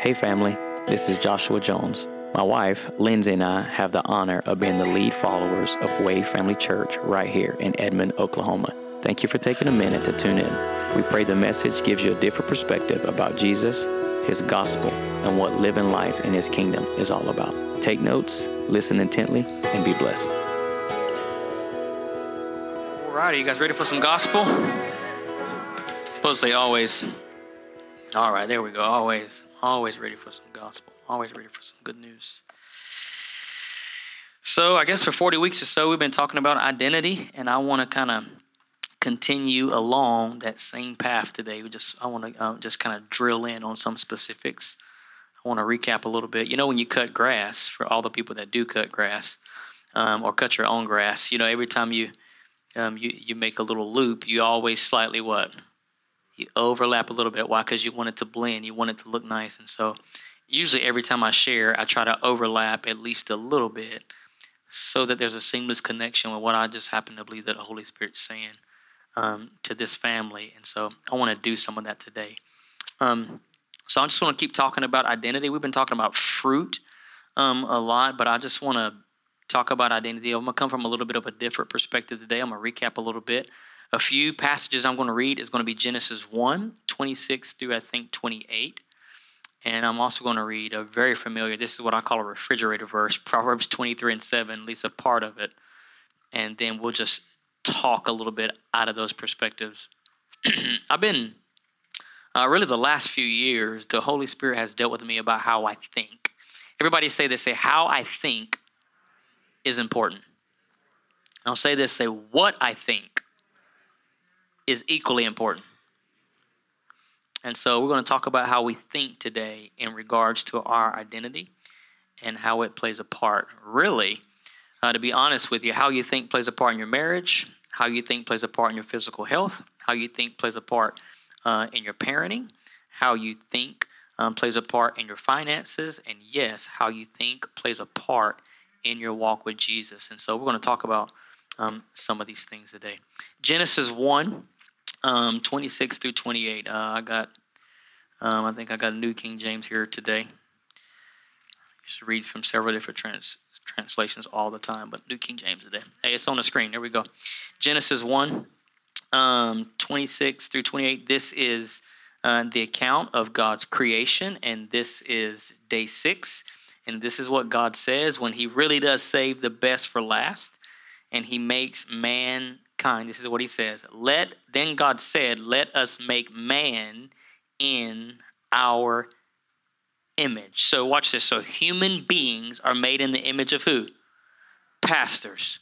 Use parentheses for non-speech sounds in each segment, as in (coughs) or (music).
Hey, family, this is Joshua Jones. My wife, Lindsay, and I have the honor of being the lead followers of Wave Family Church right here in Edmond, Oklahoma. Thank you for taking a minute to tune in. We pray the message gives you a different perspective about Jesus, His gospel, and what living life in His kingdom is all about. Take notes, listen intently, and be blessed. All right, are you guys ready for some gospel? Supposedly always. All right, there we go. Always, always ready for some gospel. Always ready for some good news. So, I guess for 40 weeks or so, we've been talking about identity, and I want to kind of continue along that same path today. We just, I want to uh, just kind of drill in on some specifics. I want to recap a little bit. You know, when you cut grass, for all the people that do cut grass um, or cut your own grass, you know, every time you um, you you make a little loop, you always slightly what you overlap a little bit. Why? Because you want it to blend. You want it to look nice. And so, usually every time I share, I try to overlap at least a little bit, so that there's a seamless connection with what I just happen to believe that the Holy Spirit's saying um, to this family. And so, I want to do some of that today. Um, so I just want to keep talking about identity. We've been talking about fruit um, a lot, but I just want to talk about identity. I'm going to come from a little bit of a different perspective today. I'm going to recap a little bit. A few passages I'm going to read is going to be Genesis 1, 26 through I think 28. And I'm also going to read a very familiar, this is what I call a refrigerator verse, (laughs) Proverbs 23 and 7, at least a part of it. And then we'll just talk a little bit out of those perspectives. (clears throat) I've been, uh, really, the last few years, the Holy Spirit has dealt with me about how I think. Everybody say this, say, how I think is important. I'll say this, say, what I think is equally important. And so we're going to talk about how we think today in regards to our identity and how it plays a part. Really, uh, to be honest with you, how you think plays a part in your marriage, how you think plays a part in your physical health, how you think plays a part uh, in your parenting, how you think um, plays a part in your finances, and yes, how you think plays a part in your walk with Jesus. And so we're going to talk about um, some of these things today. Genesis 1, um, 26 through 28. Uh, I got, um, I think I got a New King James here today. I used to read from several different trans- translations all the time, but New King James today. Hey, it's on the screen. There we go. Genesis 1, um, 26 through 28. This is uh, the account of God's creation, and this is day six. And this is what God says when He really does save the best for last, and He makes mankind. This is what He says. Let then God said, "Let us make man in our image." So watch this. So human beings are made in the image of who? Pastors,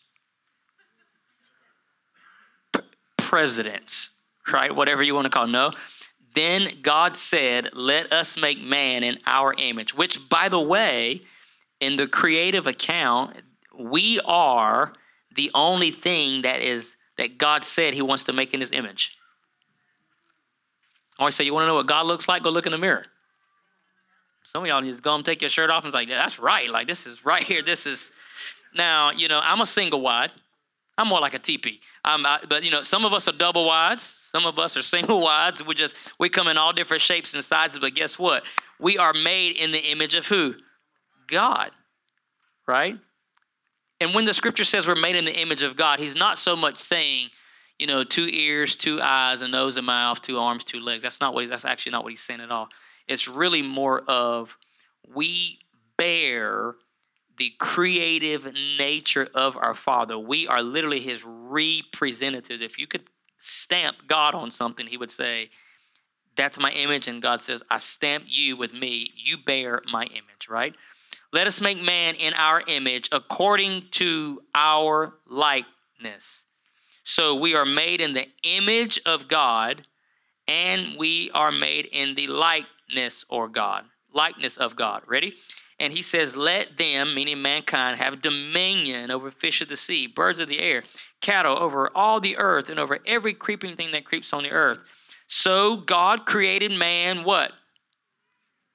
P- presidents, right? Whatever you want to call. It. No. Then God said, Let us make man in our image, which, by the way, in the creative account, we are the only thing that is that God said he wants to make in his image. I always say, you want to know what God looks like? Go look in the mirror. Some of y'all just go and take your shirt off and it's like, yeah, that's right. Like this is right here. This is now, you know, I'm a single wide. I'm more like a TP. I'm, I, but you know, some of us are double wides. Some of us are single (laughs) wides. We just we come in all different shapes and sizes. But guess what? We are made in the image of who? God. Right? And when the scripture says we're made in the image of God, he's not so much saying, you know, two ears, two eyes, a nose, a mouth, two arms, two legs. That's not what he, that's actually not what he's saying at all. It's really more of we bear the creative nature of our Father. We are literally his representatives. If you could stamp God on something, he would say, That's my image. And God says, I stamp you with me. You bear my image, right? Let us make man in our image according to our likeness. So we are made in the image of God and we are made in the likeness or God, likeness of God. Ready? And he says, Let them, meaning mankind, have dominion over fish of the sea, birds of the air, cattle, over all the earth, and over every creeping thing that creeps on the earth. So God created man what?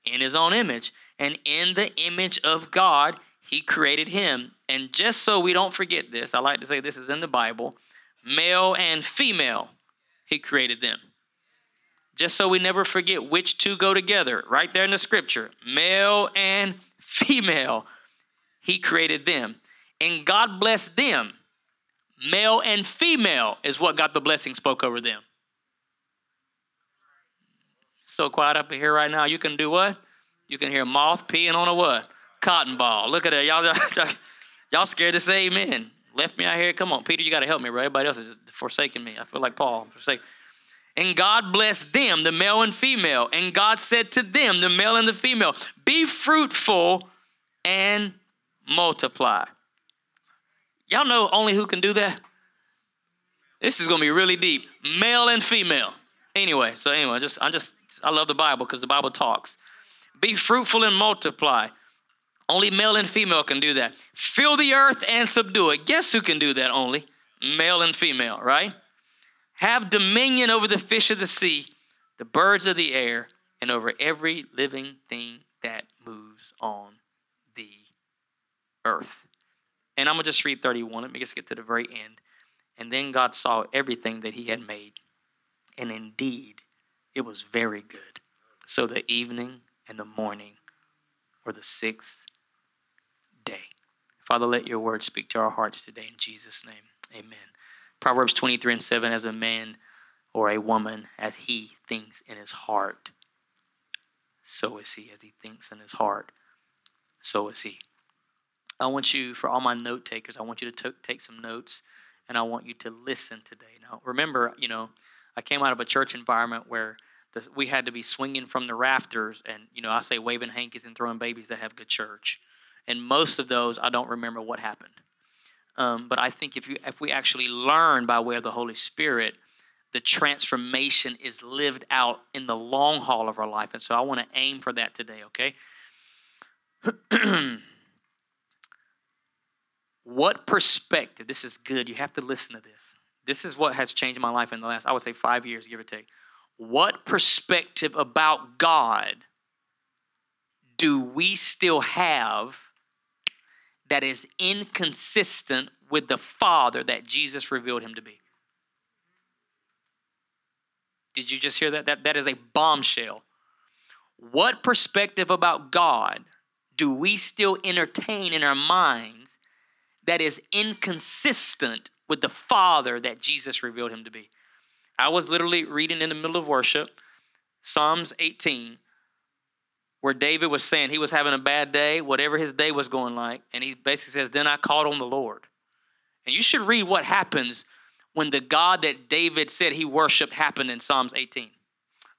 In his own image. And in the image of God, he created him. And just so we don't forget this, I like to say this is in the Bible male and female, he created them. just so we never forget which two go together, right there in the scripture male and (laughs) female, he created them. And God blessed them. Male and female is what got the blessing spoke over them. So quiet up here right now. You can do what? You can hear moth peeing on a what? Cotton ball. Look at that. Y'all, (laughs) y'all scared to say amen. Left me out here. Come on, Peter, you got to help me, bro. Everybody else is forsaking me. I feel like Paul. Forsake. And God blessed them, the male and female. And God said to them, the male and the female, be fruitful and multiply. Y'all know only who can do that? This is to be really deep. Male and female. Anyway, so anyway, just I just I love the Bible because the Bible talks. Be fruitful and multiply. Only male and female can do that. Fill the earth and subdue it. Guess who can do that only? Male and female, right? Have dominion over the fish of the sea, the birds of the air, and over every living thing that moves on the earth. And I'm going to just read 31. Let me just get to the very end. And then God saw everything that he had made. And indeed, it was very good. So the evening and the morning or the sixth day. Father, let your word speak to our hearts today in Jesus' name. Amen. Proverbs 23 and 7 As a man or a woman, as he thinks in his heart, so is he. As he thinks in his heart, so is he. I want you, for all my note takers, I want you to t- take some notes and I want you to listen today. Now, remember, you know, I came out of a church environment where the, we had to be swinging from the rafters and, you know, I say waving hankies and throwing babies to have good church. And most of those, I don't remember what happened. Um, but I think if, you, if we actually learn by way of the Holy Spirit, the transformation is lived out in the long haul of our life. And so I want to aim for that today, okay? (clears throat) what perspective, this is good, you have to listen to this. This is what has changed my life in the last, I would say, five years, give or take. What perspective about God do we still have that is inconsistent with the Father that Jesus revealed him to be? Did you just hear that? That, that is a bombshell. What perspective about God do we still entertain in our minds that is inconsistent with the Father that Jesus revealed him to be. I was literally reading in the middle of worship Psalms 18, where David was saying he was having a bad day, whatever his day was going like, and he basically says, Then I called on the Lord. And you should read what happens when the God that David said he worshiped happened in Psalms 18.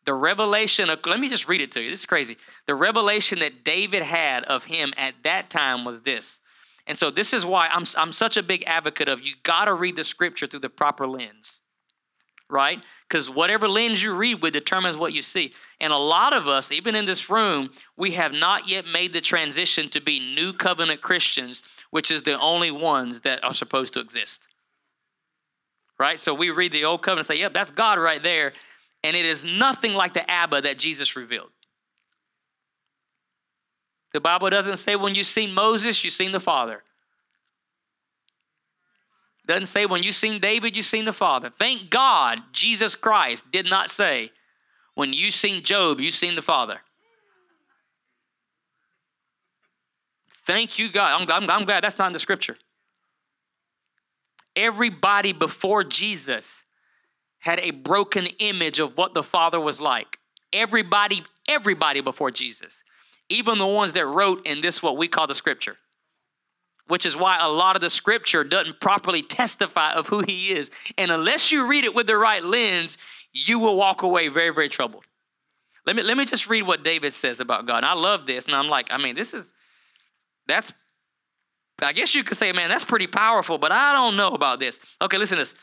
The revelation of, let me just read it to you. This is crazy. The revelation that David had of him at that time was this and so this is why I'm, I'm such a big advocate of you got to read the scripture through the proper lens, right? Because whatever lens you read with determines what you see. And a lot of us, even in this room, we have not yet made the transition to be new covenant Christians, which is the only ones that are supposed to exist. Right? So we read the old covenant and say, yep, that's God right there. And it is nothing like the Abba that Jesus revealed. The Bible doesn't say when you've seen Moses, you've seen the Father. Doesn't say when you've seen David, you've seen the Father. Thank God Jesus Christ did not say when you've seen Job, you've seen the Father. Thank you, God. I'm, I'm, I'm glad that's not in the scripture. Everybody before Jesus had a broken image of what the Father was like. Everybody, everybody before Jesus even the ones that wrote in this, what we call the scripture, which is why a lot of the scripture doesn't properly testify of who he is. And unless you read it with the right lens, you will walk away very, very troubled. Let me, let me just read what David says about God. And I love this. And I'm like, I mean, this is, that's, I guess you could say, man, that's pretty powerful, but I don't know about this. Okay, listen to this.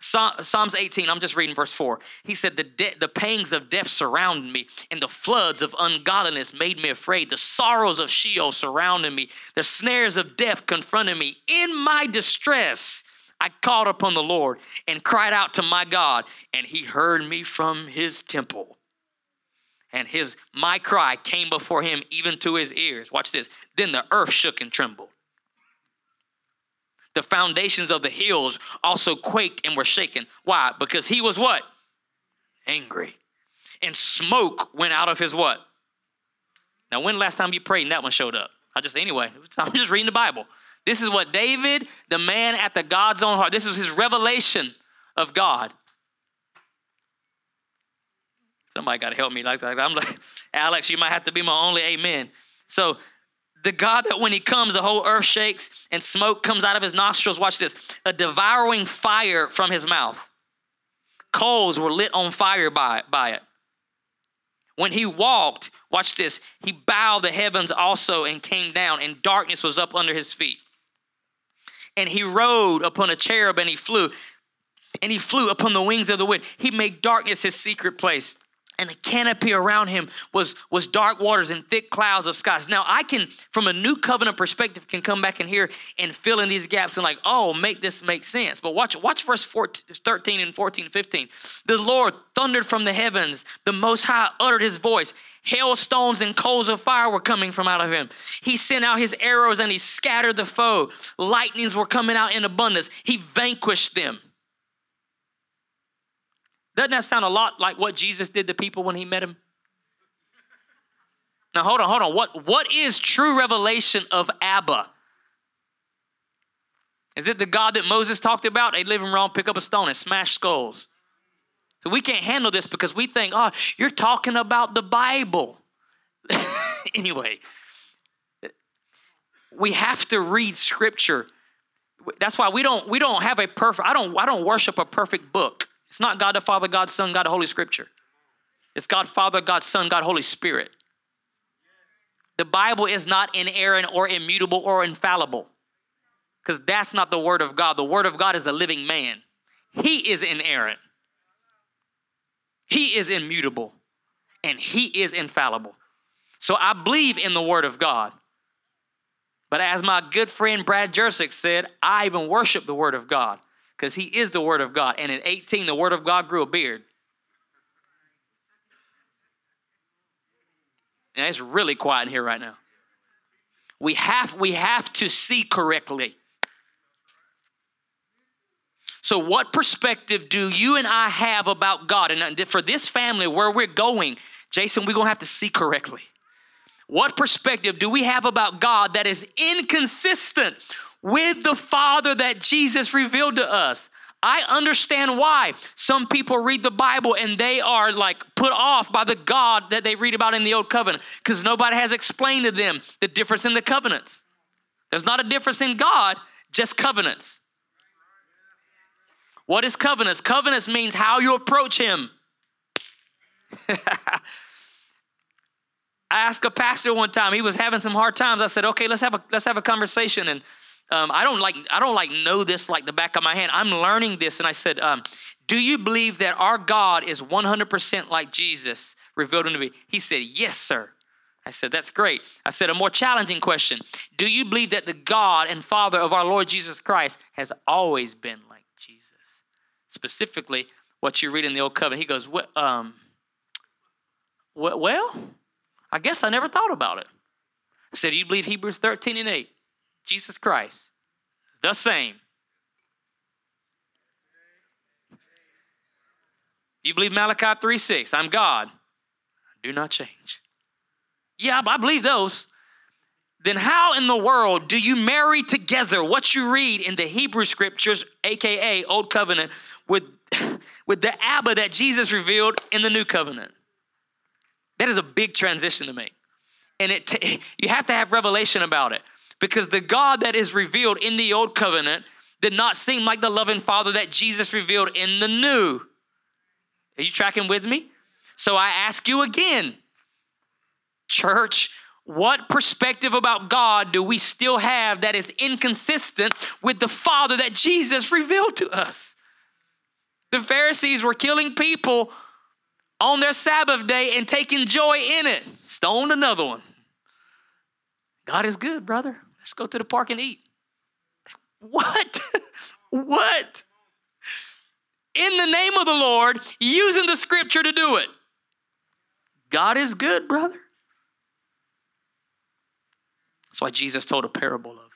Psalms 18, I'm just reading verse 4. He said, the, de- the pangs of death surrounded me, and the floods of ungodliness made me afraid. The sorrows of Sheol surrounded me, the snares of death confronted me. In my distress, I called upon the Lord and cried out to my God, and he heard me from his temple. And his my cry came before him even to his ears. Watch this. Then the earth shook and trembled. The foundations of the hills also quaked and were shaken. Why? Because he was what? Angry. and smoke went out of his what? Now, when last time you prayed and that one showed up? I just, anyway, (laughs) I'm just reading the Bible. This is what David, the man at the God's own heart, this is his revelation of God. Somebody got to help me. Like, I'm like, (laughs) Alex, you might have to be my only amen. So, the God that when he comes, the whole earth shakes and smoke comes out of his nostrils. Watch this a devouring fire from his mouth. Coals were lit on fire by, by it. When he walked, watch this, he bowed the heavens also and came down, and darkness was up under his feet. And he rode upon a cherub and he flew, and he flew upon the wings of the wind. He made darkness his secret place and the canopy around him was, was dark waters and thick clouds of skies. Now I can, from a new covenant perspective, can come back in here and fill in these gaps and like, oh, make this make sense. But watch, watch verse 14, 13 and 14, 15. The Lord thundered from the heavens. The Most High uttered his voice. Hailstones and coals of fire were coming from out of him. He sent out his arrows and he scattered the foe. Lightnings were coming out in abundance. He vanquished them. Doesn't that sound a lot like what Jesus did to people when he met him? Now hold on, hold on. What, what is true revelation of Abba? Is it the God that Moses talked about? They live in wrong, pick up a stone and smash skulls. So we can't handle this because we think, oh, you're talking about the Bible. (laughs) anyway, we have to read scripture. That's why we don't we don't have a perfect I don't I don't worship a perfect book. It's not God the Father, God the Son, God the Holy Scripture. It's God Father, God Son, God Holy Spirit. The Bible is not inerrant or immutable or infallible because that's not the Word of God. The Word of God is a living man. He is inerrant, He is immutable, and He is infallible. So I believe in the Word of God. But as my good friend Brad Jersak said, I even worship the Word of God because he is the Word of God. And at 18, the Word of God grew a beard. And it's really quiet here right now. We have, we have to see correctly. So, what perspective do you and I have about God? And uh, for this family, where we're going, Jason, we're going to have to see correctly. What perspective do we have about God that is inconsistent with the Father that Jesus revealed to us. I understand why some people read the Bible and they are like put off by the God that they read about in the Old Covenant because nobody has explained to them the difference in the covenants. There's not a difference in God, just covenants. What is covenants? Covenants means how you approach Him. (laughs) I asked a pastor one time, he was having some hard times. I said, okay, let's have a let's have a conversation. And um, I don't like I don't like know this like the back of my hand. I'm learning this, and I said, um, "Do you believe that our God is 100% like Jesus revealed unto me?" He said, "Yes, sir." I said, "That's great." I said, "A more challenging question: Do you believe that the God and Father of our Lord Jesus Christ has always been like Jesus? Specifically, what you read in the Old Covenant." He goes, "Well, um, well, I guess I never thought about it." I said, "Do you believe Hebrews 13 and 8?" Jesus Christ, the same. You believe Malachi 3 6, I'm God, I do not change. Yeah, I believe those. Then how in the world do you marry together what you read in the Hebrew scriptures, aka Old Covenant, with, (laughs) with the Abba that Jesus revealed in the New Covenant? That is a big transition to make. And it t- (laughs) you have to have revelation about it because the God that is revealed in the old covenant did not seem like the loving Father that Jesus revealed in the new. Are you tracking with me? So I ask you again, church, what perspective about God do we still have that is inconsistent with the Father that Jesus revealed to us? The Pharisees were killing people on their Sabbath day and taking joy in it. Stoned another one. God is good, brother. Let's go to the park and eat. What? (laughs) what? In the name of the Lord, using the scripture to do it. God is good, brother. That's why Jesus told a parable of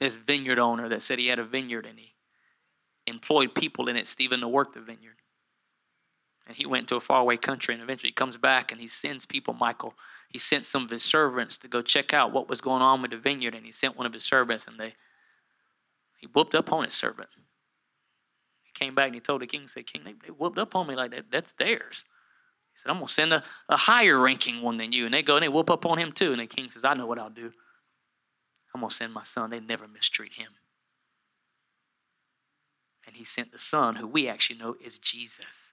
this vineyard owner that said he had a vineyard and he employed people in it, Stephen, to work the vineyard. And he went to a faraway country and eventually he comes back and he sends people, Michael. He sent some of his servants to go check out what was going on with the vineyard. And he sent one of his servants and they he whooped up on his servant. He came back and he told the king, said, King, they, they whooped up on me like that. That's theirs. He said, I'm going to send a, a higher ranking one than you. And they go and they whoop up on him too. And the king says, I know what I'll do. I'm going to send my son. They never mistreat him. And he sent the son, who we actually know is Jesus.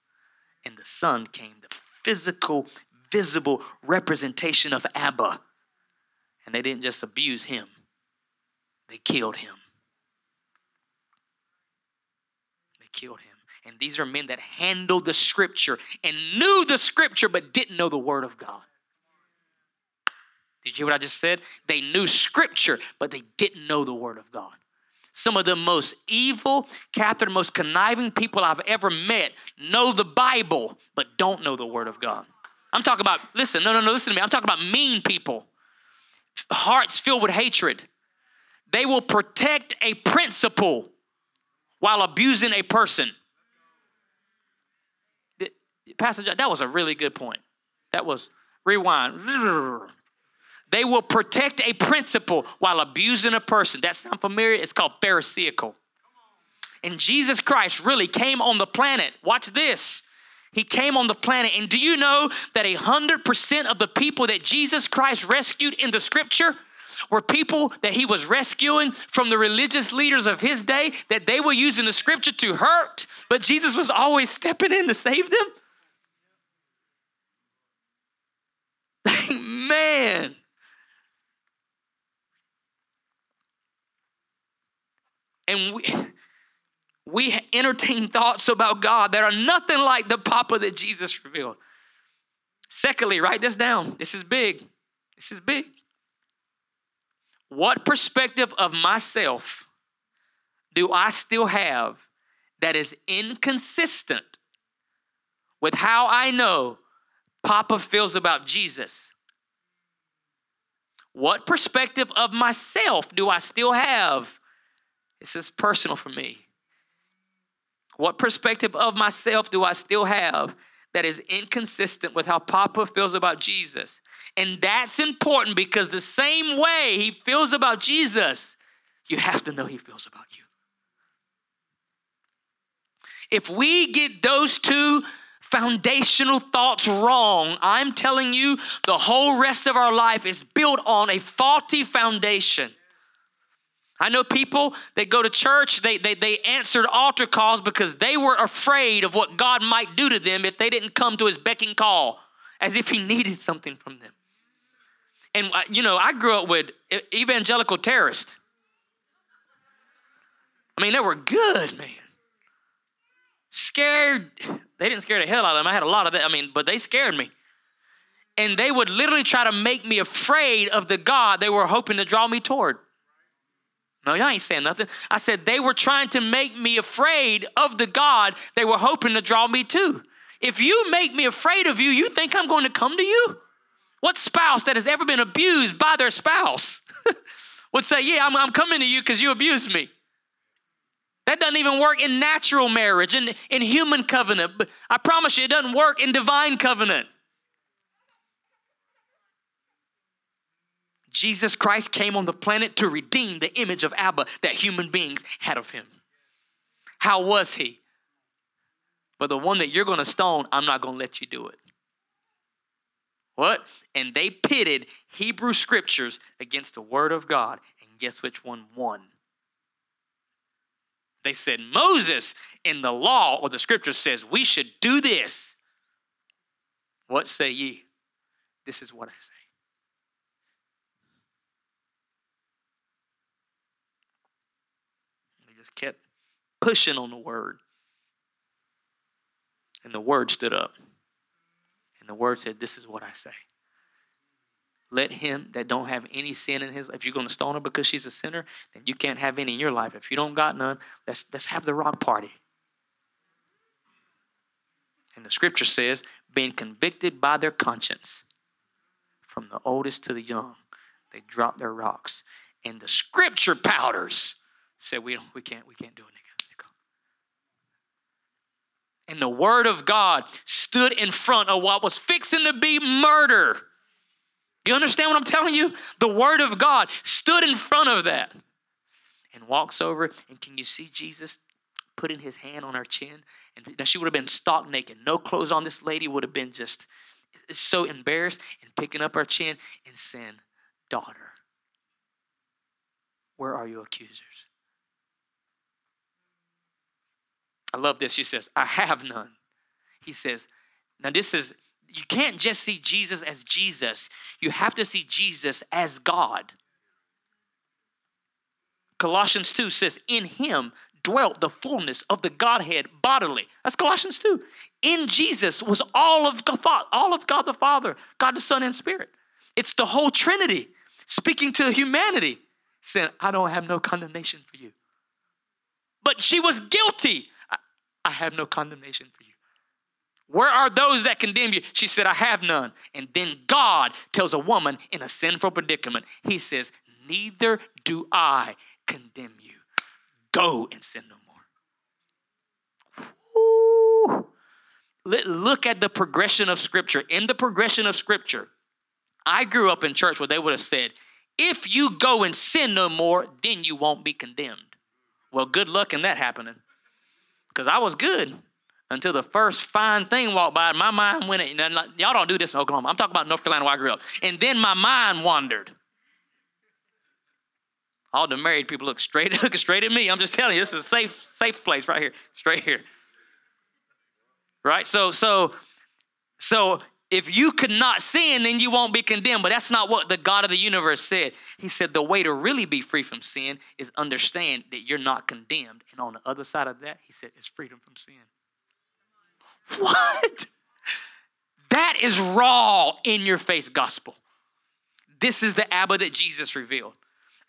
And the son came, the physical, visible representation of Abba. And they didn't just abuse him, they killed him. They killed him. And these are men that handled the scripture and knew the scripture but didn't know the word of God. Did you hear what I just said? They knew scripture, but they didn't know the word of God. Some of the most evil, Catherine, most conniving people I've ever met know the Bible, but don't know the word of God. I'm talking about, listen, no, no, no, listen to me. I'm talking about mean people, hearts filled with hatred. They will protect a principle while abusing a person. Pastor, that was a really good point. That was rewind. They will protect a principle while abusing a person. That sound familiar? It's called Pharisaical. And Jesus Christ really came on the planet. Watch this. He came on the planet. And do you know that a 100% of the people that Jesus Christ rescued in the scripture were people that he was rescuing from the religious leaders of his day that they were using the scripture to hurt, but Jesus was always stepping in to save them? (laughs) Man. And we we entertain thoughts about God that are nothing like the Papa that Jesus revealed. Secondly, write this down. This is big. This is big. What perspective of myself do I still have that is inconsistent with how I know Papa feels about Jesus? What perspective of myself do I still have? This is personal for me. What perspective of myself do I still have that is inconsistent with how Papa feels about Jesus? And that's important because the same way he feels about Jesus, you have to know he feels about you. If we get those two foundational thoughts wrong, I'm telling you, the whole rest of our life is built on a faulty foundation. I know people that go to church, they, they, they answered altar calls because they were afraid of what God might do to them if they didn't come to his becking call, as if he (laughs) needed something from them. And, uh, you know, I grew up with evangelical terrorists. I mean, they were good, man. Scared. They didn't scare the hell out of them. I had a lot of that. I mean, but they scared me. And they would literally try to make me afraid of the God they were hoping to draw me toward. No, y'all ain't saying nothing. I said they were trying to make me afraid of the God they were hoping to draw me to. If you make me afraid of you, you think I'm going to come to you? What spouse that has ever been abused by their spouse (laughs) would say, Yeah, I'm, I'm coming to you because you abused me? That doesn't even work in natural marriage in, in human covenant. But I promise you, it doesn't work in divine covenant. Jesus Christ came on the planet to redeem the image of Abba that human beings had of him. How was he? But the one that you're going to stone, I'm not going to let you do it. What? And they pitted Hebrew scriptures against the word of God. And guess which one won? They said, Moses in the law or the scripture says we should do this. What say ye? This is what I say. Kept pushing on the word. And the word stood up. And the word said, This is what I say. Let him that don't have any sin in his if you're going to stone her because she's a sinner, then you can't have any in your life. If you don't got none, let's, let's have the rock party. And the scripture says, being convicted by their conscience, from the oldest to the young, they drop their rocks. And the scripture powders said, we, don't, we, can't, we can't do it. And the word of God stood in front of what was fixing to be murder. You understand what I'm telling you? The word of God stood in front of that and walks over. And can you see Jesus putting his hand on her chin? And now she would have been stock naked, no clothes on. This lady would have been just so embarrassed and picking up her chin and saying, Daughter, where are your accusers? I love this. She says, I have none. He says, now this is, you can't just see Jesus as Jesus, you have to see Jesus as God. Colossians 2 says, In him dwelt the fullness of the Godhead bodily. That's Colossians 2. In Jesus was all of God, all of God the Father, God the Son, and Spirit. It's the whole Trinity speaking to humanity, saying, I don't have no condemnation for you. But she was guilty. I, have no condemnation for you. Where are those that condemn you? She said, I have none. And then God tells a woman in a sinful predicament, He says, Neither do I condemn you. Go and sin no more. Look at the progression of Scripture. In the progression of Scripture, I grew up in church where they would have said, if you go and sin no more, then you won't be condemned. Well, good luck in that happening. Because I was good until the first fine thing walked by. My mind went, and y'all don't do this in Oklahoma. I'm talking about North Carolina where I grew up. And then my mind wandered. All the married people look straight, (laughs) looking straight at me. I'm just telling you, this is a safe, safe place right here, straight here. Right? So, so, so if you could not sin, then you won't be condemned. But that's not what the God of the universe said. He said the way to really be free from sin is understand that you're not condemned. And on the other side of that, he said, it's freedom from sin. What? That is raw in your face gospel. This is the Abba that Jesus revealed.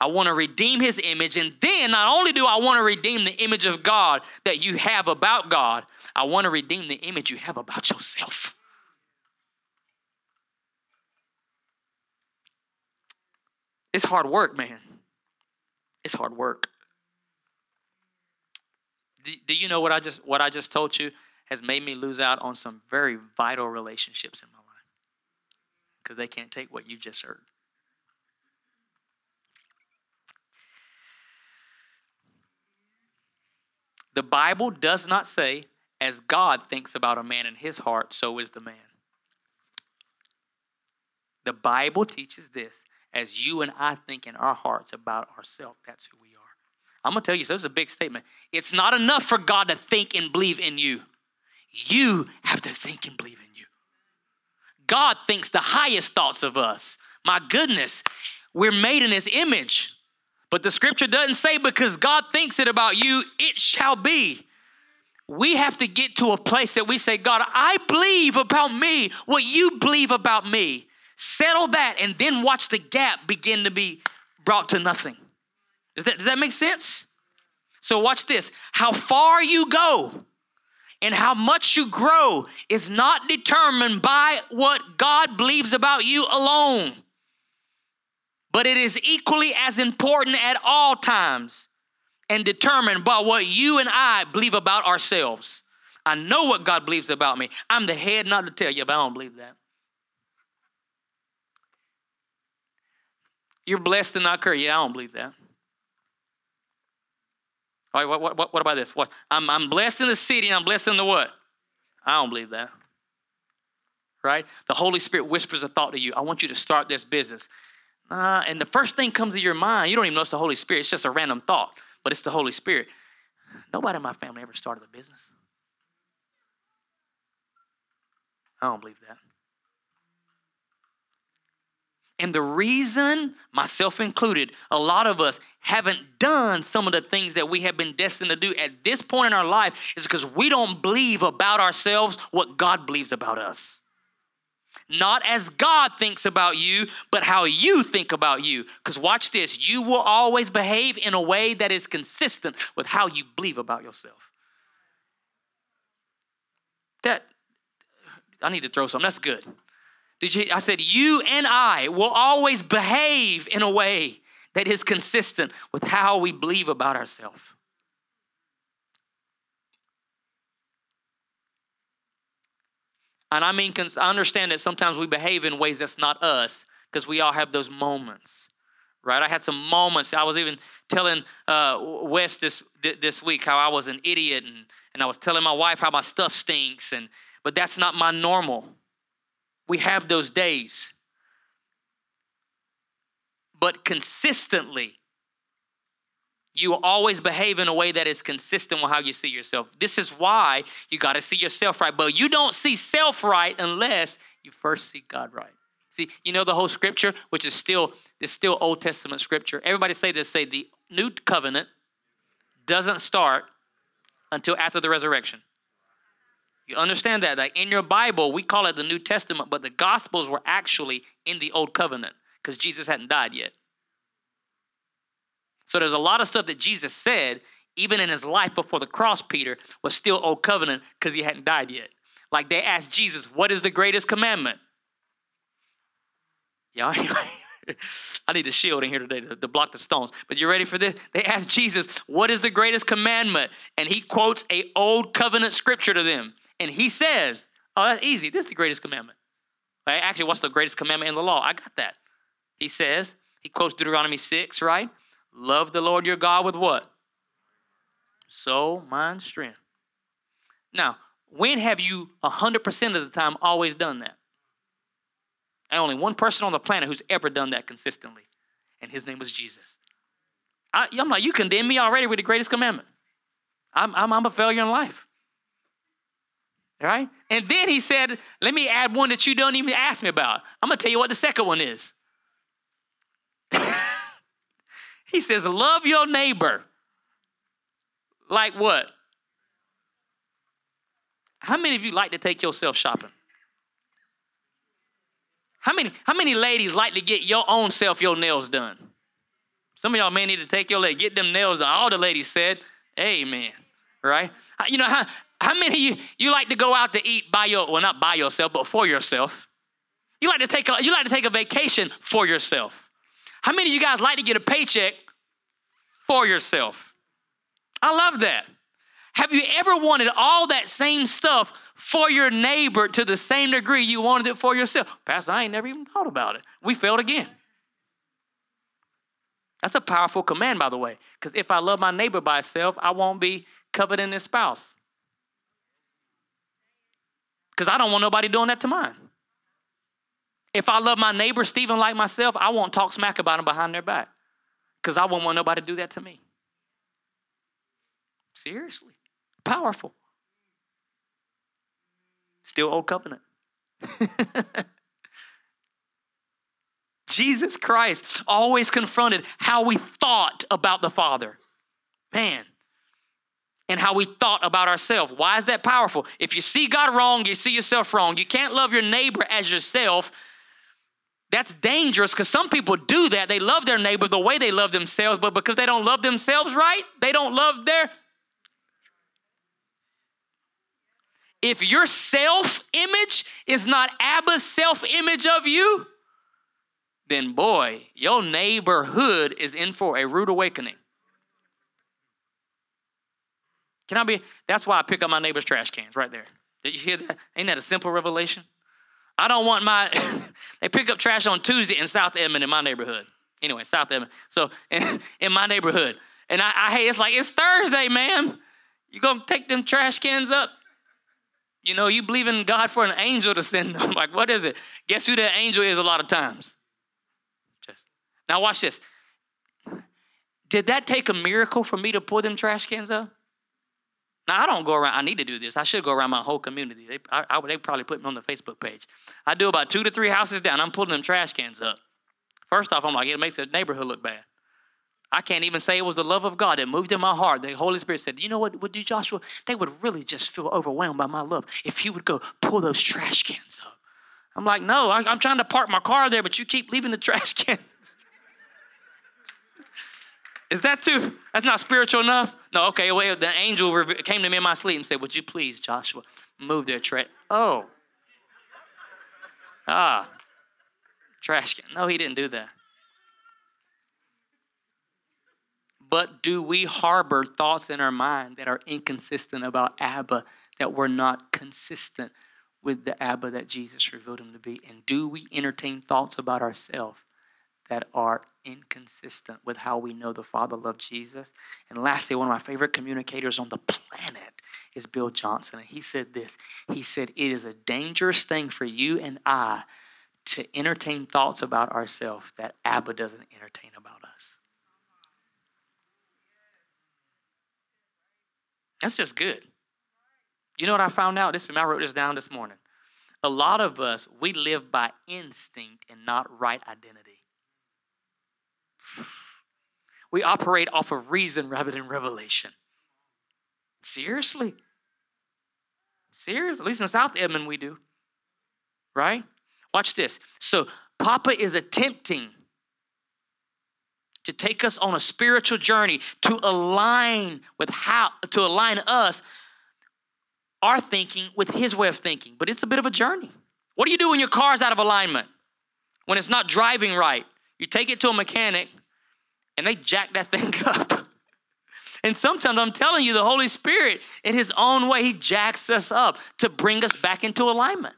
I want to redeem his image. And then not only do I want to redeem the image of God that you have about God, I want to redeem the image you have about yourself. It's hard work, man. It's hard work. Do, do you know what I just what I just told you has made me lose out on some very vital relationships in my life? Because they can't take what you just heard. The Bible does not say, as God thinks about a man in his heart, so is the man. The Bible teaches this as you and I think in our hearts about ourselves, that's who we are. I'm going to tell you, so this is a big statement. It's not enough for God to think and believe in you. You have to think and believe in you. God thinks the highest thoughts of us. My goodness, we're made in his image. But the scripture doesn't say because God thinks it about you, it shall be. We have to get to a place that we say, God, I believe about me what you believe about me. Settle that and then watch the gap begin to be brought to nothing. Does that, does that make sense? So, watch this. How far you go and how much you grow is not determined by what God believes about you alone but it is equally as important at all times and determined by what you and I believe about ourselves. I know what God believes about me. I'm the head not to tell you, but I don't believe that. You're blessed and not cursed. Yeah, I don't believe that. All right, what, what, what about this? What? I'm, I'm blessed in the city and I'm blessed in the what? I don't believe that. Right? The Holy Spirit whispers a thought to you. I want you to start this business. Uh, and the first thing comes to your mind, you don't even know it's the Holy Spirit. It's just a random thought, but it's the Holy Spirit. Nobody in my family ever started a business. I don't believe that. And the reason, myself included, a lot of us haven't done some of the things that we have been destined to do at this point in our life is because we don't believe about ourselves what God believes about us not as God thinks about you, but how you think about you. Because watch this, you will always behave in a way that is consistent with how you believe about yourself. That, I need to throw some. That's good. I said, you and I will always behave in a way that is consistent with how we believe about ourselves. And I mean, I understand that sometimes we behave in ways that's not us because we all have those moments, right? I had some moments. I was even telling uh, Wes this this week how I was an idiot, and, and I was telling my wife how my stuff stinks, and but that's not my normal. We have those days, but consistently, you always behave in a way that is consistent with how you see yourself. This is why you got to see yourself right. But you don't see self right unless you first see God right. See, you know the whole scripture, which is still is still Old Testament scripture. Everybody say this: say the new covenant doesn't start until after the resurrection. You understand that? That in your Bible, we call it the New Testament, but the Gospels were actually in the Old Covenant because Jesus hadn't died yet. So there's a lot of stuff that Jesus said, even in his life before the cross, Peter, was still old covenant because he hadn't died yet. Like they asked Jesus, What is the greatest commandment? Yeah, (laughs) I need a shield in here today to, to, block the stones. But you ready for this? They asked Jesus, What is the greatest commandment? And he quotes a old covenant scripture to them. And he says, Oh, that's easy. This is the greatest commandment. Right? Actually, what's the greatest commandment in the law? I got that. He says, he quotes Deuteronomy 6, right? Love the Lord your God with what? Soul, mind, strength. Now, when have you 100% of the time always done that? And only one person on the planet who's ever done that consistently, and his name was Jesus. I, am like, you condemn me already with the greatest commandment. I'm, I'm, I'm a failure in life. Right? And then he said, let me add one that you don't even ask me about. I'm going to tell you what the second one is. (laughs) He says, Love your neighbor. Like what? How many of you like to take yourself shopping? How many, how many ladies like to get your own self your nails done? Some of y'all may need to take your leg, get them nails done. All the ladies said, Amen. Right? You know, how, how many of you, you like to go out to eat by your, well, not by yourself, but for yourself? You like to take a, you like to take a vacation for yourself. How many of you guys like to get a paycheck for yourself? I love that. Have you ever wanted all that same stuff for your neighbor to the same degree you wanted it for yourself? Pastor, I ain't never even thought about it. We failed again. That's a powerful command, by the way, because if I love my neighbor by itself, I won't be coveting his spouse. Because I don't want nobody doing that to mine. If I love my neighbor, Stephen, like myself, I won't talk smack about him behind their back because I won't want nobody to do that to me. Seriously. Powerful. Still old covenant. (laughs) Jesus Christ always confronted how we thought about the Father. Man. And how we thought about ourselves. Why is that powerful? If you see God wrong, you see yourself wrong. You can't love your neighbor as yourself that's dangerous because some people do that. They love their neighbor the way they love themselves, but because they don't love themselves right, they don't love their. If your self image is not Abba's self image of you, then boy, your neighborhood is in for a rude awakening. Can I be? That's why I pick up my neighbor's trash cans right there. Did you hear that? Ain't that a simple revelation? I don't want my, (coughs) they pick up trash on Tuesday in South Edmond in my neighborhood. Anyway, South Edmond. So (laughs) in, in my neighborhood. And I, I, hey, it's like, it's Thursday, man. You gonna take them trash cans up? You know, you believe in God for an angel to send them. (laughs) like, what is it? Guess who that angel is a lot of times? Just now watch this. Did that take a miracle for me to pull them trash cans up? Now, I don't go around, I need to do this. I should go around my whole community. They, I, I, they probably put me on the Facebook page. I do about two to three houses down. I'm pulling them trash cans up. First off, I'm like, it makes the neighborhood look bad. I can't even say it was the love of God that moved in my heart. The Holy Spirit said, You know what would do, Joshua? They would really just feel overwhelmed by my love if you would go pull those trash cans up. I'm like, No, I, I'm trying to park my car there, but you keep leaving the trash (laughs) cans. Is that too? That's not spiritual enough? No, okay. Well, the angel came to me in my sleep and said, Would you please, Joshua, move their trash? Oh. Ah. Trash can. No, he didn't do that. But do we harbor thoughts in our mind that are inconsistent about Abba, that we're not consistent with the Abba that Jesus revealed him to be? And do we entertain thoughts about ourselves that are inconsistent with how we know the Father loved Jesus? And lastly, one of my favorite communicators on the planet is Bill Johnson. And he said this He said, It is a dangerous thing for you and I to entertain thoughts about ourselves that Abba doesn't entertain about us. That's just good. You know what I found out? This I wrote this down this morning. A lot of us, we live by instinct and not right identity. We operate off of reason rather than revelation. Seriously? Seriously? At least in South Edmond, we do. Right? Watch this. So, Papa is attempting to take us on a spiritual journey to align with how, to align us, our thinking, with his way of thinking. But it's a bit of a journey. What do you do when your car's out of alignment? When it's not driving right? You take it to a mechanic and they jack that (laughs) thing up. And sometimes I'm telling you, the Holy Spirit, in His own way, He jacks us up to bring us back into alignment.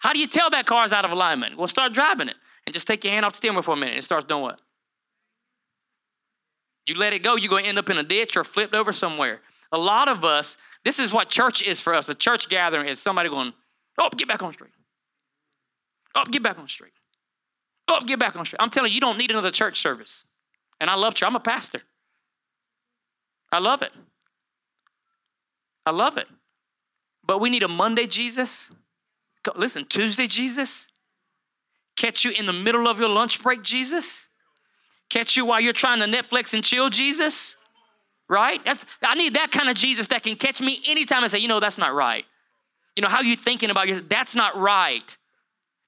How do you tell that car's out of alignment? Well, start driving it and just take your hand off the steering wheel for a minute. It starts doing what? You let it go, you're going to end up in a ditch or flipped over somewhere. A lot of us, this is what church is for us. A church gathering is somebody going, oh, get back on the street. Oh, get back on the street. Oh, get back on the street. I'm telling you, you don't need another church service. And I love church. I'm a pastor. I love it. I love it. But we need a Monday Jesus. Listen, Tuesday Jesus. Catch you in the middle of your lunch break, Jesus. Catch you while you're trying to Netflix and chill, Jesus. Right? That's, I need that kind of Jesus that can catch me anytime and say, you know, that's not right. You know, how you thinking about your, that's not right.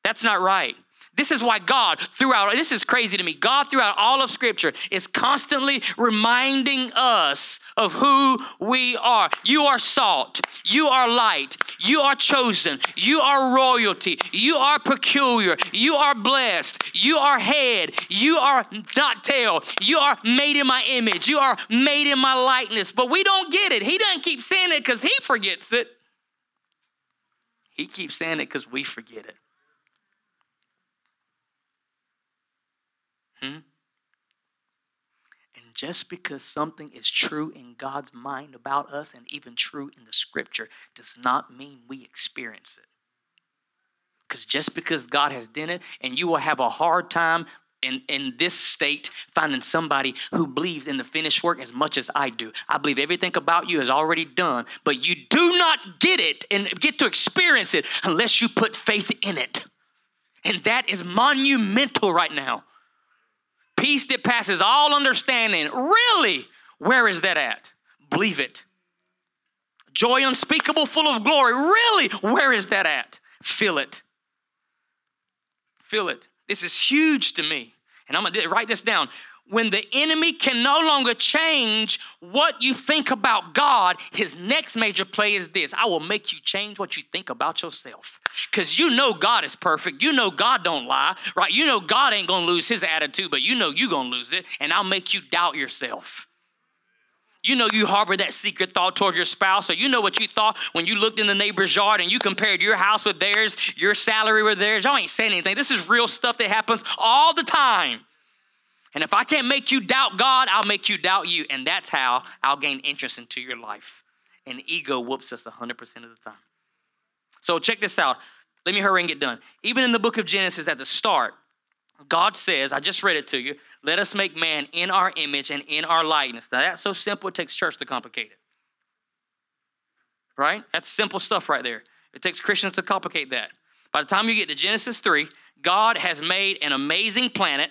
That's not right. This is why God, throughout, this is crazy to me. God, throughout all of Scripture, is constantly reminding us of who we are. You are salt. You are light. You are chosen. You are royalty. You are peculiar. You are blessed. You are head. You are not tail. You are made in my image. You are made in my likeness. But we don't get it. He doesn't keep saying it because he forgets it. He keeps saying it because we forget it. Hmm? And just because something is true in God's mind about us and even true in the scripture does not mean we experience it. Because just because God has done it, and you will have a hard time in, in this state finding somebody who believes in the finished work as much as I do. I believe everything about you is already done, but you do not get it and get to experience it unless you put faith in it. And that is monumental right now peace that passes all understanding. Really? Where is that at? Believe it. Joy unspeakable, full of glory. Really? Where is that at? Feel it. Feel it. This is huge to me. And I'm going to write this down when the enemy can no longer change what you think about God, his next major play is this I will make you change what you think about yourself. Because you know God is perfect. You know God don't lie, right? You know God ain't gonna lose his attitude, but you know you gonna lose it, and I'll make you doubt yourself. You know you harbor that secret thought toward your spouse, or you know what you thought when you looked in the neighbor's yard and you compared your house with theirs, your salary with theirs. Y'all ain't saying anything. This is real stuff that happens all the time. And if I can't make you doubt God, I'll make you doubt you. And that's how I'll gain interest into your life. And ego whoops us 100% of the time. So check this out. Let me hurry and get done. Even in the book of Genesis at the start, God says, I just read it to you, let us make man in our image and in our likeness. Now that's so simple, it takes church to complicate it. Right? That's simple stuff right there. It takes Christians to complicate that. By the time you get to Genesis 3, God has made an amazing planet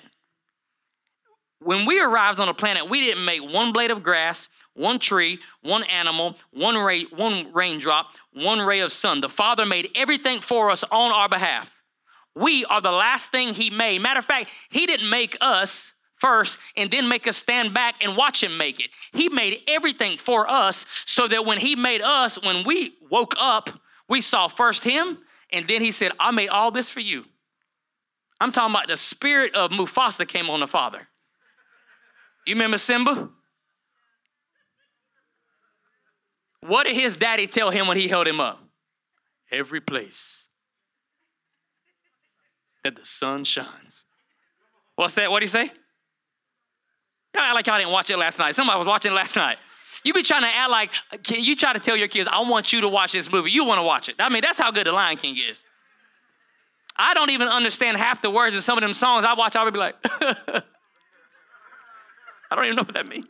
when we arrived on the planet, we didn't make one blade of grass, one tree, one animal, one ray, one raindrop, one ray of sun. The Father made everything for us on our behalf. We are the last thing He made. Matter of fact, He didn't make us first and then make us stand back and watch Him make it. He made everything for us so that when He made us, when we woke up, we saw first Him and then He said, I made all this for you. I'm talking about the spirit of Mufasa came on the Father. You remember Simba? What did his daddy tell him when he held him up? Every place that the sun shines. What's that? What do you say? Y'all act like y'all didn't watch it last night. Somebody was watching last night. You be trying to act like, can you try to tell your kids, I want you to watch this movie. You want to watch it. I mean, that's how good The Lion King is. I don't even understand half the words of some of them songs I watch. I would be like, (laughs) I don't even know what that means.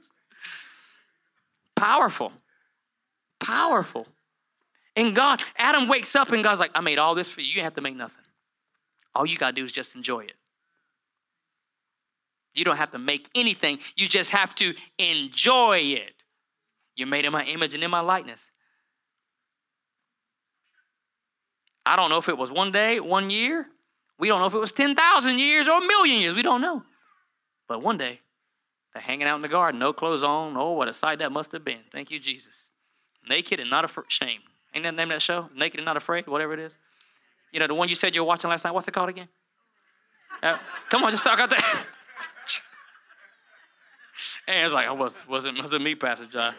Powerful. Powerful. And God, Adam wakes up and God's like, I made all this for you. You have to make nothing. All you got to do is just enjoy it. You don't have to make anything, you just have to enjoy it. You're made in my image and in my likeness. I don't know if it was one day, one year. We don't know if it was 10,000 years or a million years. We don't know. But one day, they're hanging out in the garden, no clothes on. Oh, what a sight that must have been. Thank you, Jesus. Naked and not ashamed. Ain't that the name of that show? Naked and not afraid, whatever it is. You know, the one you said you were watching last night. What's it called again? Uh, come on, just talk out there. (laughs) and it's like, I was, wasn't, wasn't me, Pastor John.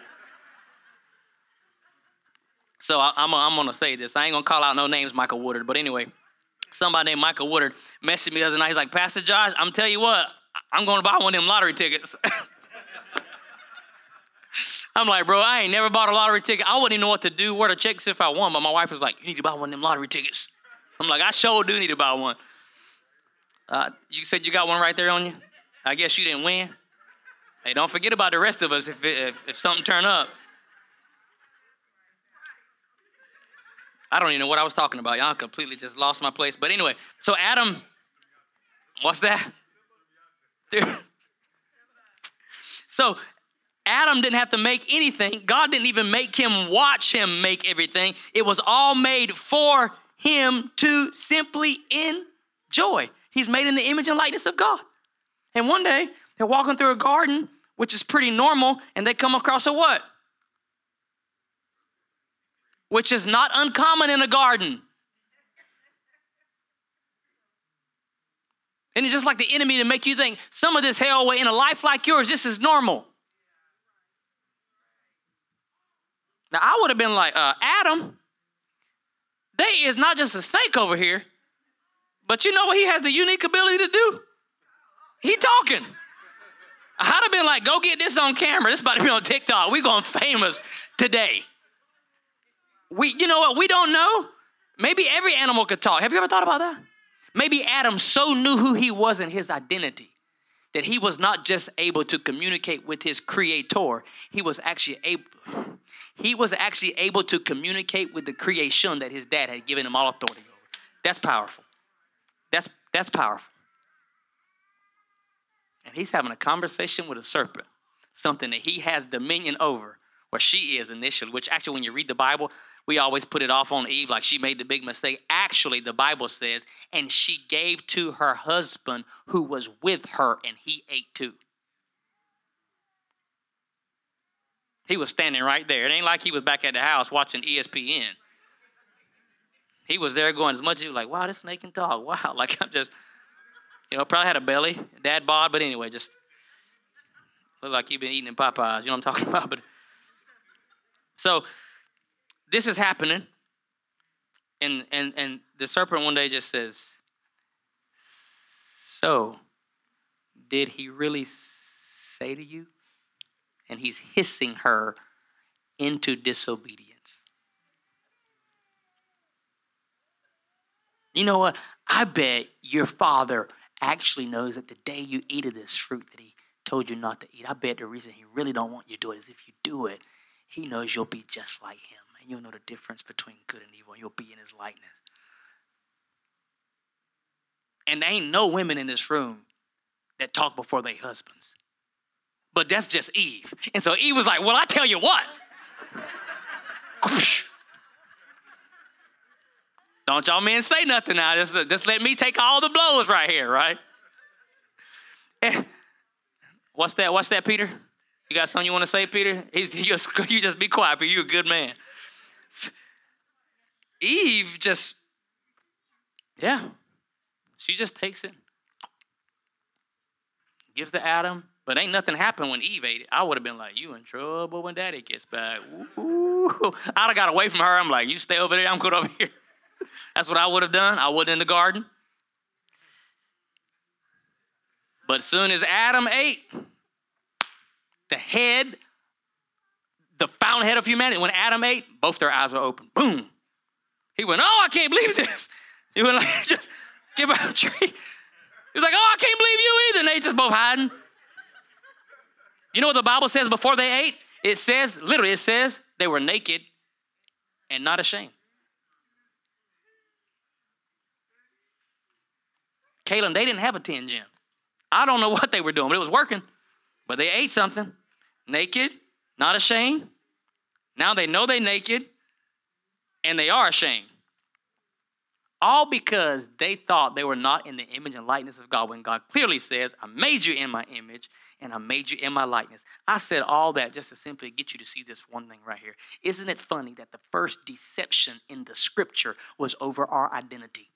So I, am I'm, I'm going to say this. I ain't going to call out no names, Michael Woodard. But anyway, somebody named Michael Woodard messaged me the other night. He's like, Pastor Josh, I'm telling you what, I'm going to buy one of them lottery tickets. (laughs) I'm like, bro, I ain't never bought a lottery ticket. I wouldn't even know what to do, where to check if I won. But my wife was like, you need to buy one of them lottery tickets. I'm like, I sure do need to buy one. Uh, you said you got one right there on you? I guess you didn't win. Hey, don't forget about the rest of us if, if, if something turn up. I don't even know what I was talking about. Y'all completely just lost my place. But anyway, so Adam, what's that? So Adam didn't have to make anything. God didn't even make him watch him make everything. It was all made for him to simply enjoy. He's made in the image and likeness of God. And one day, they're walking through a garden, which is pretty normal, and they come across a what? which is not uncommon in a garden. And it's just like the enemy to make you think some of this hell in a life like yours, this is normal. Now, I would have been like, uh, Adam, there is not just a snake over here, but you know what he has the unique ability to do? He talking. I'd have been like, go get this on camera. This about to be on TikTok. We going famous today. We, you know what? We don't know. Maybe every animal could talk. Have you ever thought about that? Maybe Adam so knew who he was and his identity that he was not just able to communicate with his creator, he was actually able he was actually able to communicate with the creation that his dad had given him all authority over. That's powerful. That's that's powerful. And he's having a conversation with a serpent, something that he has dominion over, or she is initially, which actually when you read the Bible, we always put it off on Eve like she made the big mistake. Actually, the Bible says, and she gave to her husband who was with her, and he ate too. He was standing right there. It ain't like he was back at the house watching ESPN. He was there going as much as you like, wow, this snake can talk. Wow, (laughs) like I'm just, you know, probably had a belly, dad bod, but anyway, just look like you've been eating in Popeyes. You know what I'm talking (laughs) about? But so this is happening. And, and, and the serpent one day just says, So, did he really say to you? And he's hissing her into disobedience. You know what? I bet your father actually knows that the day you eat of this fruit that he told you not to eat, I bet the reason he really don't want you to do it is if you do it, he knows you'll be just like him and you'll know the difference between good and evil, and you'll be in his likeness. And there ain't no women in this room that talk before their husbands. But that's just Eve. And so Eve was like, Well, I tell you what. (laughs) Don't y'all men say nothing now. Just, just let me take all the blows right here, right? what's that? What's that, Peter? You got something you want to say, Peter? He's, (laughs) you, just, you just be quiet, but you're a good man. Eve just, yeah, she just takes it, gives to Adam, but ain't nothing happened when Eve ate it. I would have been like, you in trouble when daddy gets back. Ooh. I'd have got away from her. I'm like, you stay over there, I'm good over here. (laughs) That's what I would have done. I wasn't in the garden. But soon as Adam ate, the head, the fountainhead of humanity, when Adam ate, both their eyes were open. Boom. He went, Oh, I can't believe this. (laughs) He went like, (laughs) just give out a tree. He was like, Oh, I can't believe you either. And they just both hiding. You know what the Bible says before they ate? It says, literally, it says they were naked and not ashamed. Kaylin, they didn't have a 10 gym. I don't know (laughs) what they were doing, but it was working. But they ate something naked, not ashamed. Now they know they're naked and they are ashamed. All because they thought they were not in the image and likeness of God when God clearly says, I made you in my image and I made you in my likeness. I said all that just to simply get you to see this one thing right here. Isn't it funny that the first deception in the scripture was over our identity?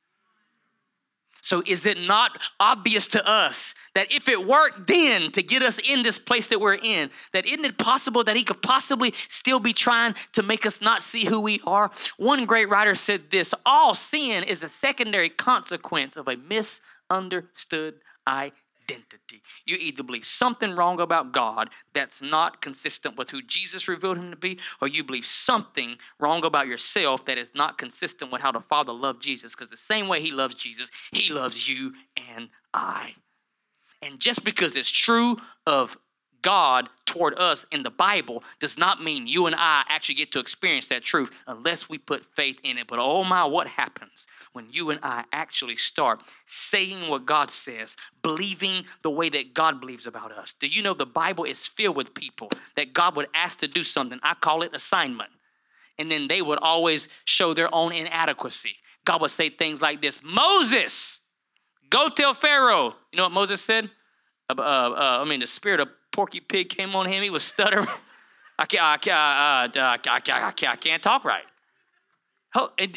So, is it not obvious to us that if it worked then to get us in this place that we're in, that isn't it possible that he could possibly still be trying to make us not see who we are? One great writer said this all sin is a secondary consequence of a misunderstood identity identity. You either believe something wrong about God that's not consistent with who Jesus revealed him to be, or you believe something wrong about yourself that is not consistent with how the Father loved Jesus. Because the same way he loves Jesus, he loves you and I. And just because it's true of God toward us in the Bible does not mean you and I actually get to experience that truth unless we put faith in it. But oh my, what happens when you and I actually start saying what God says, believing the way that God believes about us. Do you know the Bible is filled with people that God would ask to do something? I call it assignment. And then they would always show their own inadequacy. God would say things like this Moses, go tell Pharaoh. You know what Moses said? Uh, uh, I mean, the spirit of Porky Pig came on him. He was stuttering. I can't, talk right.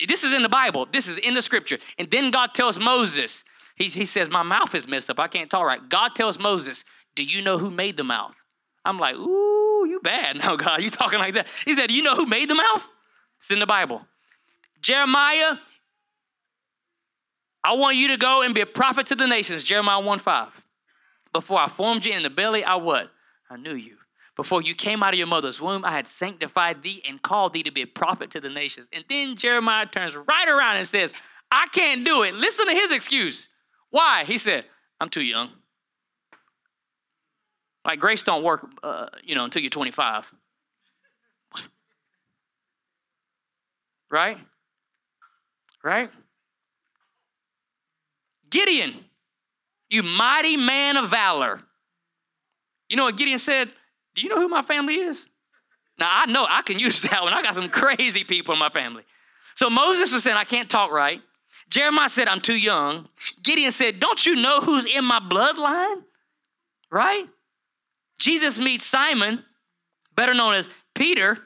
This is in the Bible. This is in the scripture. And then God tells Moses, he, he says, My mouth is messed up. I can't talk right. God tells Moses, Do you know who made the mouth? I'm like, Ooh, you bad now, (laughs) God. You talking like that. He said, you know who made the mouth? It's in the Bible. Jeremiah, I want you to go and be a prophet to the nations. Jeremiah 1 5. Before I formed you in the belly, I what? I knew you. Before you came out of your mother's womb, I had sanctified thee and called thee to be a prophet to the nations. And then Jeremiah turns right around and says, I can't do it. Listen to his excuse. Why? He said, I'm too young. Like grace don't work, uh, you know, until you're 25. right? Right? Gideon, you mighty man of valor. You know what Gideon said? Do you know who my family is? Now, I know I can use (laughs) that one. I got some crazy people in my family. So Moses was saying, I can't talk right. Jeremiah said, I'm too young. Gideon said, Don't you know who's in my bloodline? Right? Jesus meets Simon, better known as Peter.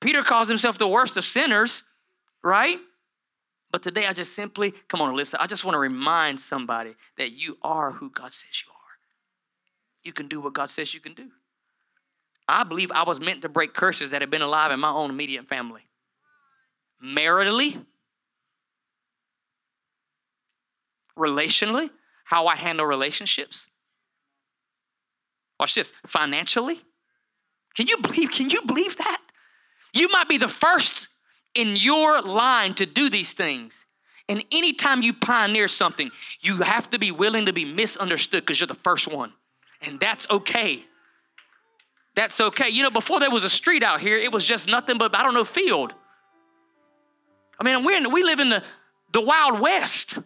Peter calls himself the worst of sinners, right? But today I just simply, come on, listen, I just want to remind somebody that you are who God says you are. You can do what God says you can do. I believe I was meant to break curses that have been alive in my own immediate family. Maritally, relationally, how I handle relationships. Watch this, financially. Can you believe can you believe that? You might be the first in your line to do these things. And anytime you pioneer something, you have to be willing to be misunderstood because you're the first one. And that's okay. That's okay. You know, before there was a street out here, it was just nothing but, I don't know, field. I mean, we're in, we live in the, the Wild West.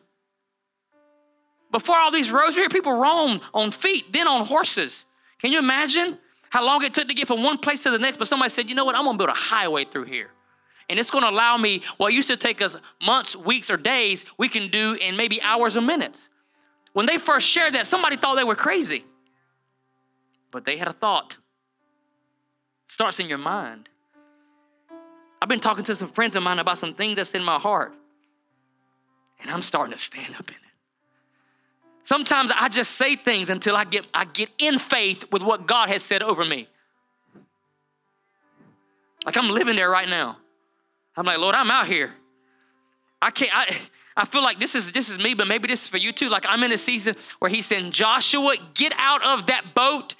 Before all these roads here, people roam on feet, then on horses. Can you imagine how long it took to get from one place to the next? But somebody said, you know what? I'm to build a highway through here. And it's going to allow me what used to take us months, weeks, or days, we can do in maybe hours or minutes. When they first shared that, somebody thought they were crazy. But they had a thought starts in your mind. I've been talking to some friends of mine about some things that's in my heart, and I'm starting to stand up in it. Sometimes I just say things until I get, I get in faith with what God has said over me. Like I'm living there right now. I'm like, Lord, I'm out here. I can't, I, I feel like this is this is me, but maybe this is for you too. Like I'm in a season where he's saying, Joshua, get out of that boat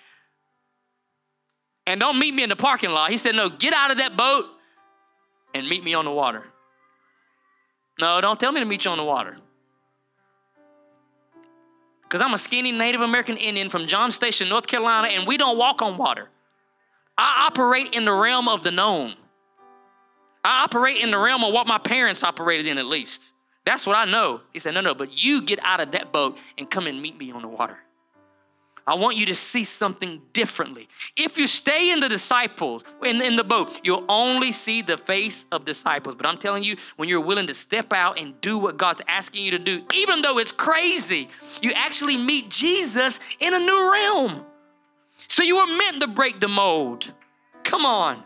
and don't meet me in the parking lot. He said, No, get out of that boat and meet me on the water. No, don't tell me to meet you on the water. Because I'm a skinny Native American Indian from John Station, North Carolina, and we don't walk on water. I operate in the realm of the known. I operate in the realm of what my parents operated in, at least. That's what I know. He said, No, no, but you get out of that boat and come and meet me on the water. I want you to see something differently. If you stay in the disciples, in, in the boat, you'll only see the face of disciples. But I'm telling you, when you're willing to step out and do what God's asking you to do, even though it's crazy, you actually meet Jesus in a new realm. So you were meant to break the mold. Come on.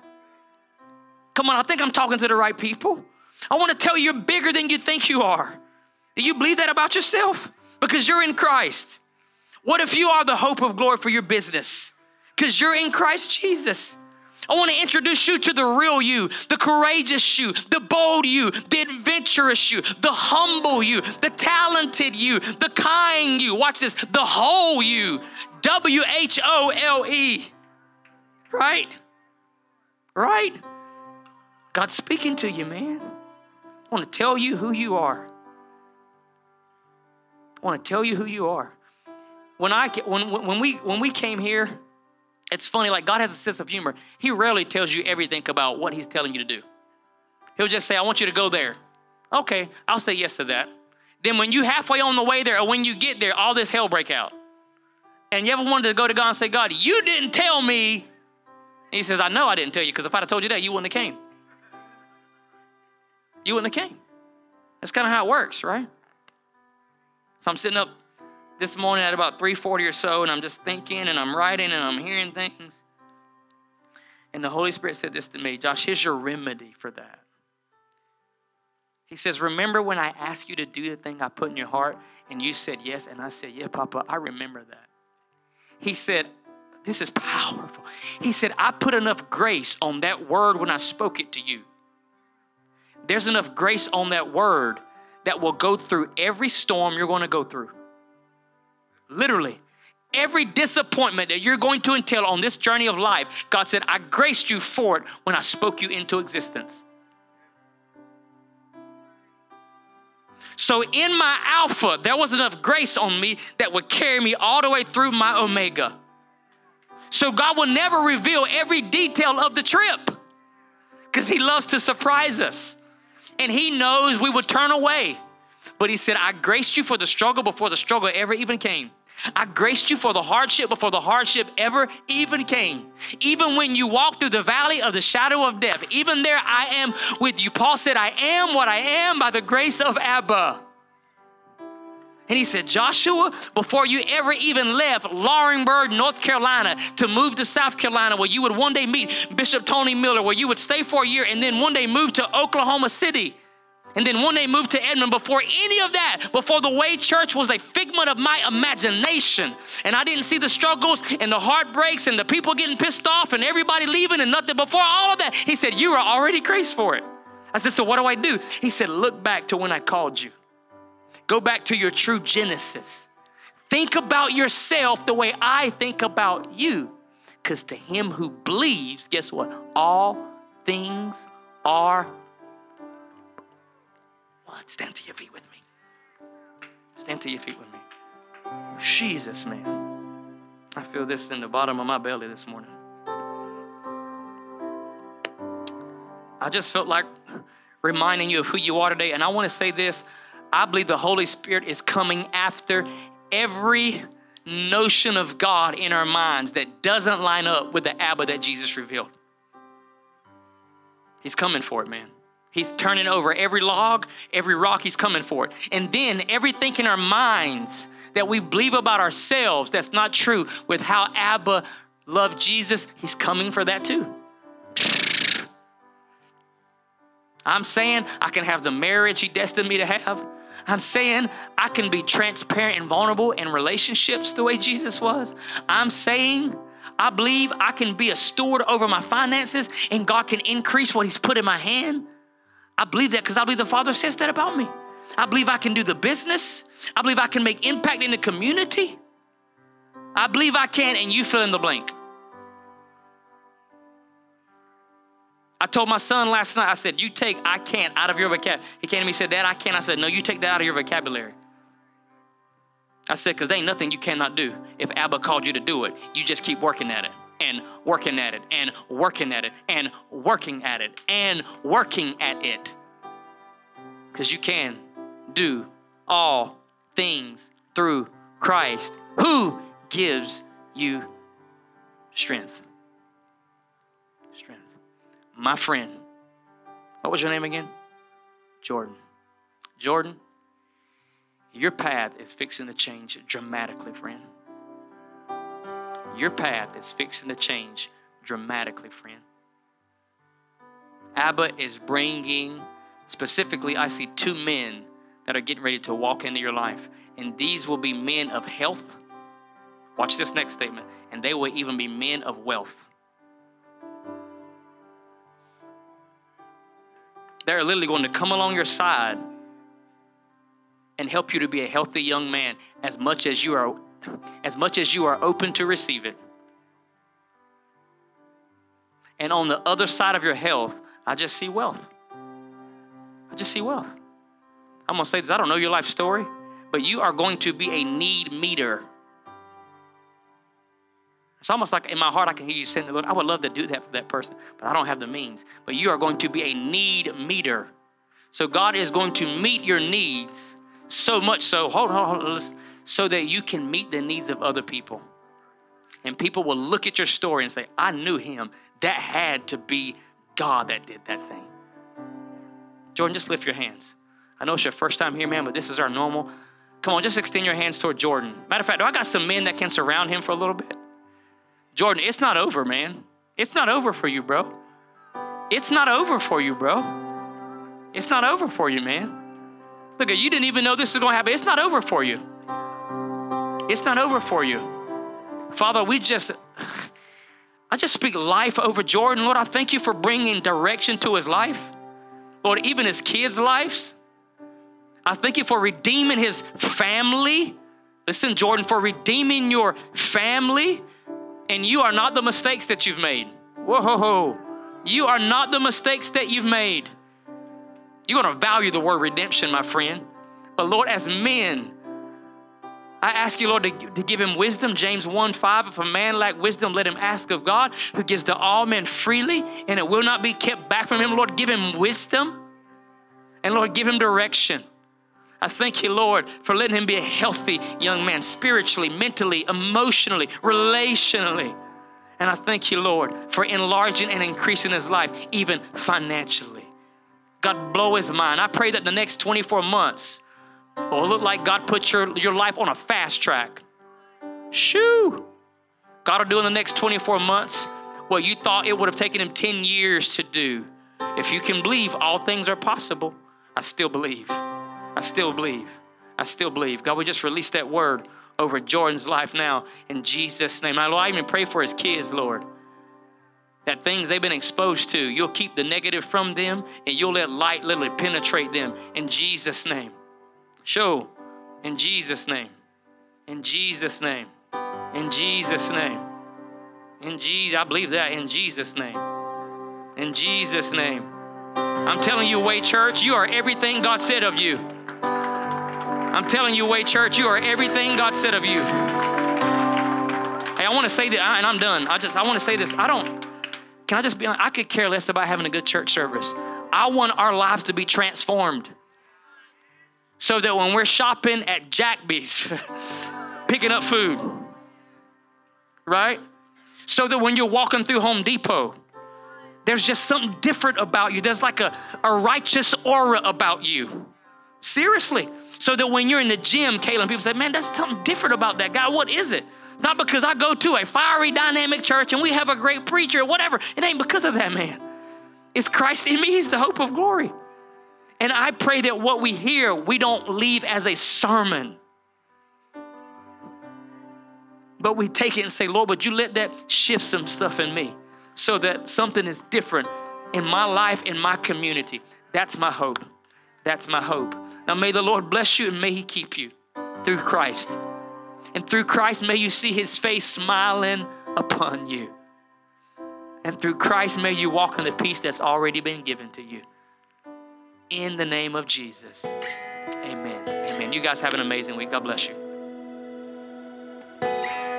Come on, I think I'm talking to the right people. I want to tell you you're bigger than you think you are. Do you believe that about yourself? Because you're in Christ. What if you are the hope of glory for your business? Because you're in Christ Jesus. I want to introduce you to the real you, the courageous you, the bold you, the adventurous you, the humble you, the talented you, the kind you. Watch this, the whole you. W H O L E. Right? Right? God's speaking to you, man. I want to tell you who you are. I want to tell you who you are when I when when we when we came here, it's funny. Like God has a sense of humor. He rarely tells you everything about what He's telling you to do. He'll just say, "I want you to go there." Okay, I'll say yes to that. Then when you halfway on the way there, or when you get there, all this hell break out. And you ever wanted to go to God and say, "God, you didn't tell me." And he says, "I know I didn't tell you because if I'd have told you that, you wouldn't have came. You wouldn't have came." That's kind of how it works, right? So I'm sitting up this morning at about 3:40 or so, and I'm just thinking and I'm writing and I'm hearing things. And the Holy Spirit said this to me, Josh, here's your remedy for that. He says, Remember when I asked you to do the thing I put in your heart and you said yes? And I said, Yeah, Papa, I remember that. He said, This is powerful. He said, I put enough grace on that word when I spoke it to you. There's enough grace on that word that will go through every storm you're going to go through. Literally. Every disappointment that you're going to entail on this journey of life, God said, I graced you for it when I spoke you into existence. So, in my Alpha, there was enough grace on me that would carry me all the way through my Omega. So, God will never reveal every detail of the trip because He loves to surprise us. And He knows we would turn away. But He said, I graced you for the struggle before the struggle ever even came. I graced you for the hardship before the hardship ever even came. Even when you walk through the valley of the shadow of death, even there I am with you. Paul said, I am what I am by the grace of Abba. And he said, Joshua, before you ever even left Laurinburg, North Carolina, to move to South Carolina, where you would one day meet Bishop Tony Miller, where you would stay for a year and then one day move to Oklahoma City and then one day moved to Edmond before any of that, before the way church was a figment of my imagination. And I didn't see the struggles and the heartbreaks and the people getting pissed off and everybody leaving and nothing. Before all of that, he said, You were already graced for it. I said, So what do I do? He said, Look back to when I called you. Go back to your true genesis. Think about yourself the way I think about you. Because to him who believes, guess what? All things are What? Stand to your feet with me. Stand to your feet with me. Jesus, man. I feel this in the bottom of my belly this morning. I just felt like reminding you of who you are today. And I want to say this I believe the Holy Spirit is coming after every notion of God in our minds that doesn't line up with the Abba that Jesus revealed. He's coming for it, man. He's turning over every log, every rock, he's coming for it. And then everything in our minds that we believe about ourselves that's not true with how Abba loved Jesus, he's coming for that too. I'm saying I can have the marriage he destined me to have. I'm saying I can be transparent and vulnerable in relationships the way Jesus was. I'm saying I believe I can be a steward over my finances and God can increase what he's put in my hand. I believe that because I believe the Father says that about me. I believe I can do the business. I believe I can make impact in the community. I believe I can, and you fill in the blank. I told my son last night, I said, You take I can't out of your vocabulary. He came to me and said, Dad, I can't. I said, No, you take that out of your vocabulary. I said, Because there ain't nothing you cannot do. If Abba called you to do it, you just keep working at it and working at it and working at it and working at it and working at it. Because you can do all things through Christ who gives you strength. Strength. My friend, what was your name again? Jordan. Jordan, your path is fixing to change dramatically, friend. Your path is fixing to change dramatically, friend. Abba is bringing, specifically, I see two men that are getting ready to walk into your life. And these will be men of health. Watch this next statement. And they will even be men of wealth. They're literally going to come along your side and help you to be a healthy young man as much as you are as much as you are open to receive it. And on the other side of your health, I just see wealth. I just see wealth. I'm going to say this I don't know your life story, but you are going to be a need meter. It's almost like in my heart, I can hear you saying, the Lord, I would love to do that for that person, but I don't have the means. But you are going to be a need meter. So God is going to meet your needs so much so, hold on, hold on, so that you can meet the needs of other people. And people will look at your story and say, I knew him. That had to be God that did that thing. Jordan, just lift your hands. I know it's your first time here, man, but this is our normal. Come on, just extend your hands toward Jordan. Matter of fact, do I got some men that can surround him for a little bit. Jordan, it's not over, man. It's not over for you, bro. It's not over for you, bro. It's not over for you, man. Look, you didn't even know this was going to happen. It's not over for you. It's not over for you. Father, we just, (sighs) I just speak life over Jordan. Lord, I thank you for bringing direction to his life. Lord, even his kids' lives. I thank you for redeeming his family. Listen, Jordan, for redeeming your family. And you are not the mistakes that you've made. Whoa, you are not the mistakes that you've made. You're going to value the word redemption, my friend. But Lord, as men, I ask you, Lord, to, to, give him wisdom. James 1 5. If a man lack wisdom, let him ask of God, who gives to all men freely, and it will not be kept back from him. Lord, give him wisdom. And Lord, give him direction. I thank you, Lord, for letting him be a healthy young man, spiritually, mentally, emotionally, relationally. And I thank you, Lord, for enlarging and increasing his life, even financially. God, blow his mind. I pray that the next 24 months will look like God put your, your life on a fast track. Shoo! God will do in the next 24 months what you thought it would have taken him 10 years to do. If you can believe, all things are possible. I still believe. I still believe. I still believe. God, we just release that word over Jordan's life now in Jesus' name. I, Lord, I even pray for his kids, Lord. That things they've been exposed to, you'll keep the negative from them and you'll let light literally penetrate them in Jesus' name. Show in Jesus' name. In Jesus' name. In Jesus' name. In Jesus, I believe that in Jesus' name. In Jesus' name. I'm telling you, Way Church, you are everything God said of you. I'm telling you, Way Church, you are everything God said of you. Hey, I want to say that, and I'm done. I just, I want to say this. I don't, can I just be? I could care less about having a good church service. I want our lives to be transformed so that when we're shopping at Jackby's, (laughs) picking up food, right? So that when you're walking through Home Depot, there's just something different about you. There's like a, a righteous aura about you. Seriously. So that when you're in the gym, Caleb, people say, man, that's something different about that guy. What is it? Not because I go to a fiery, dynamic church and we have a great preacher or whatever. It ain't because of that man. It's Christ in me. He's the hope of glory. And I pray that what we hear, we don't leave as a sermon. But we take it and say, Lord, would you let that shift some stuff in me so that something is different in my life, in my community? That's my hope. That's my hope. Now may the Lord bless you and may He keep you through Christ. And through Christ, may you see His face smiling upon you. And through Christ, may you walk in the peace that's already been given to you. In the name of Jesus. Amen. Amen. You guys have an amazing week. God bless you.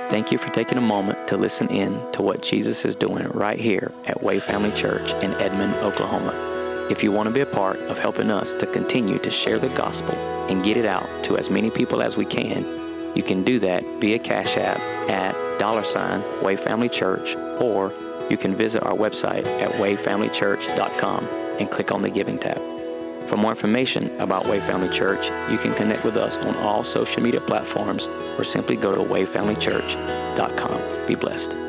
Thank you for taking a moment to listen in to what Jesus is doing right here at Way Family Church in Edmond, Oklahoma. If you want to be a part of helping us to continue to share the gospel and get it out to as many people as we can, you can do that via Cash App at dollar sign Way Family Church, or you can visit our website at wayfamilychurch.com and click on the Giving tab. For more information about Way Family Church, you can connect with us on all social media platforms or simply go to wayfamilychurch.com. Be blessed.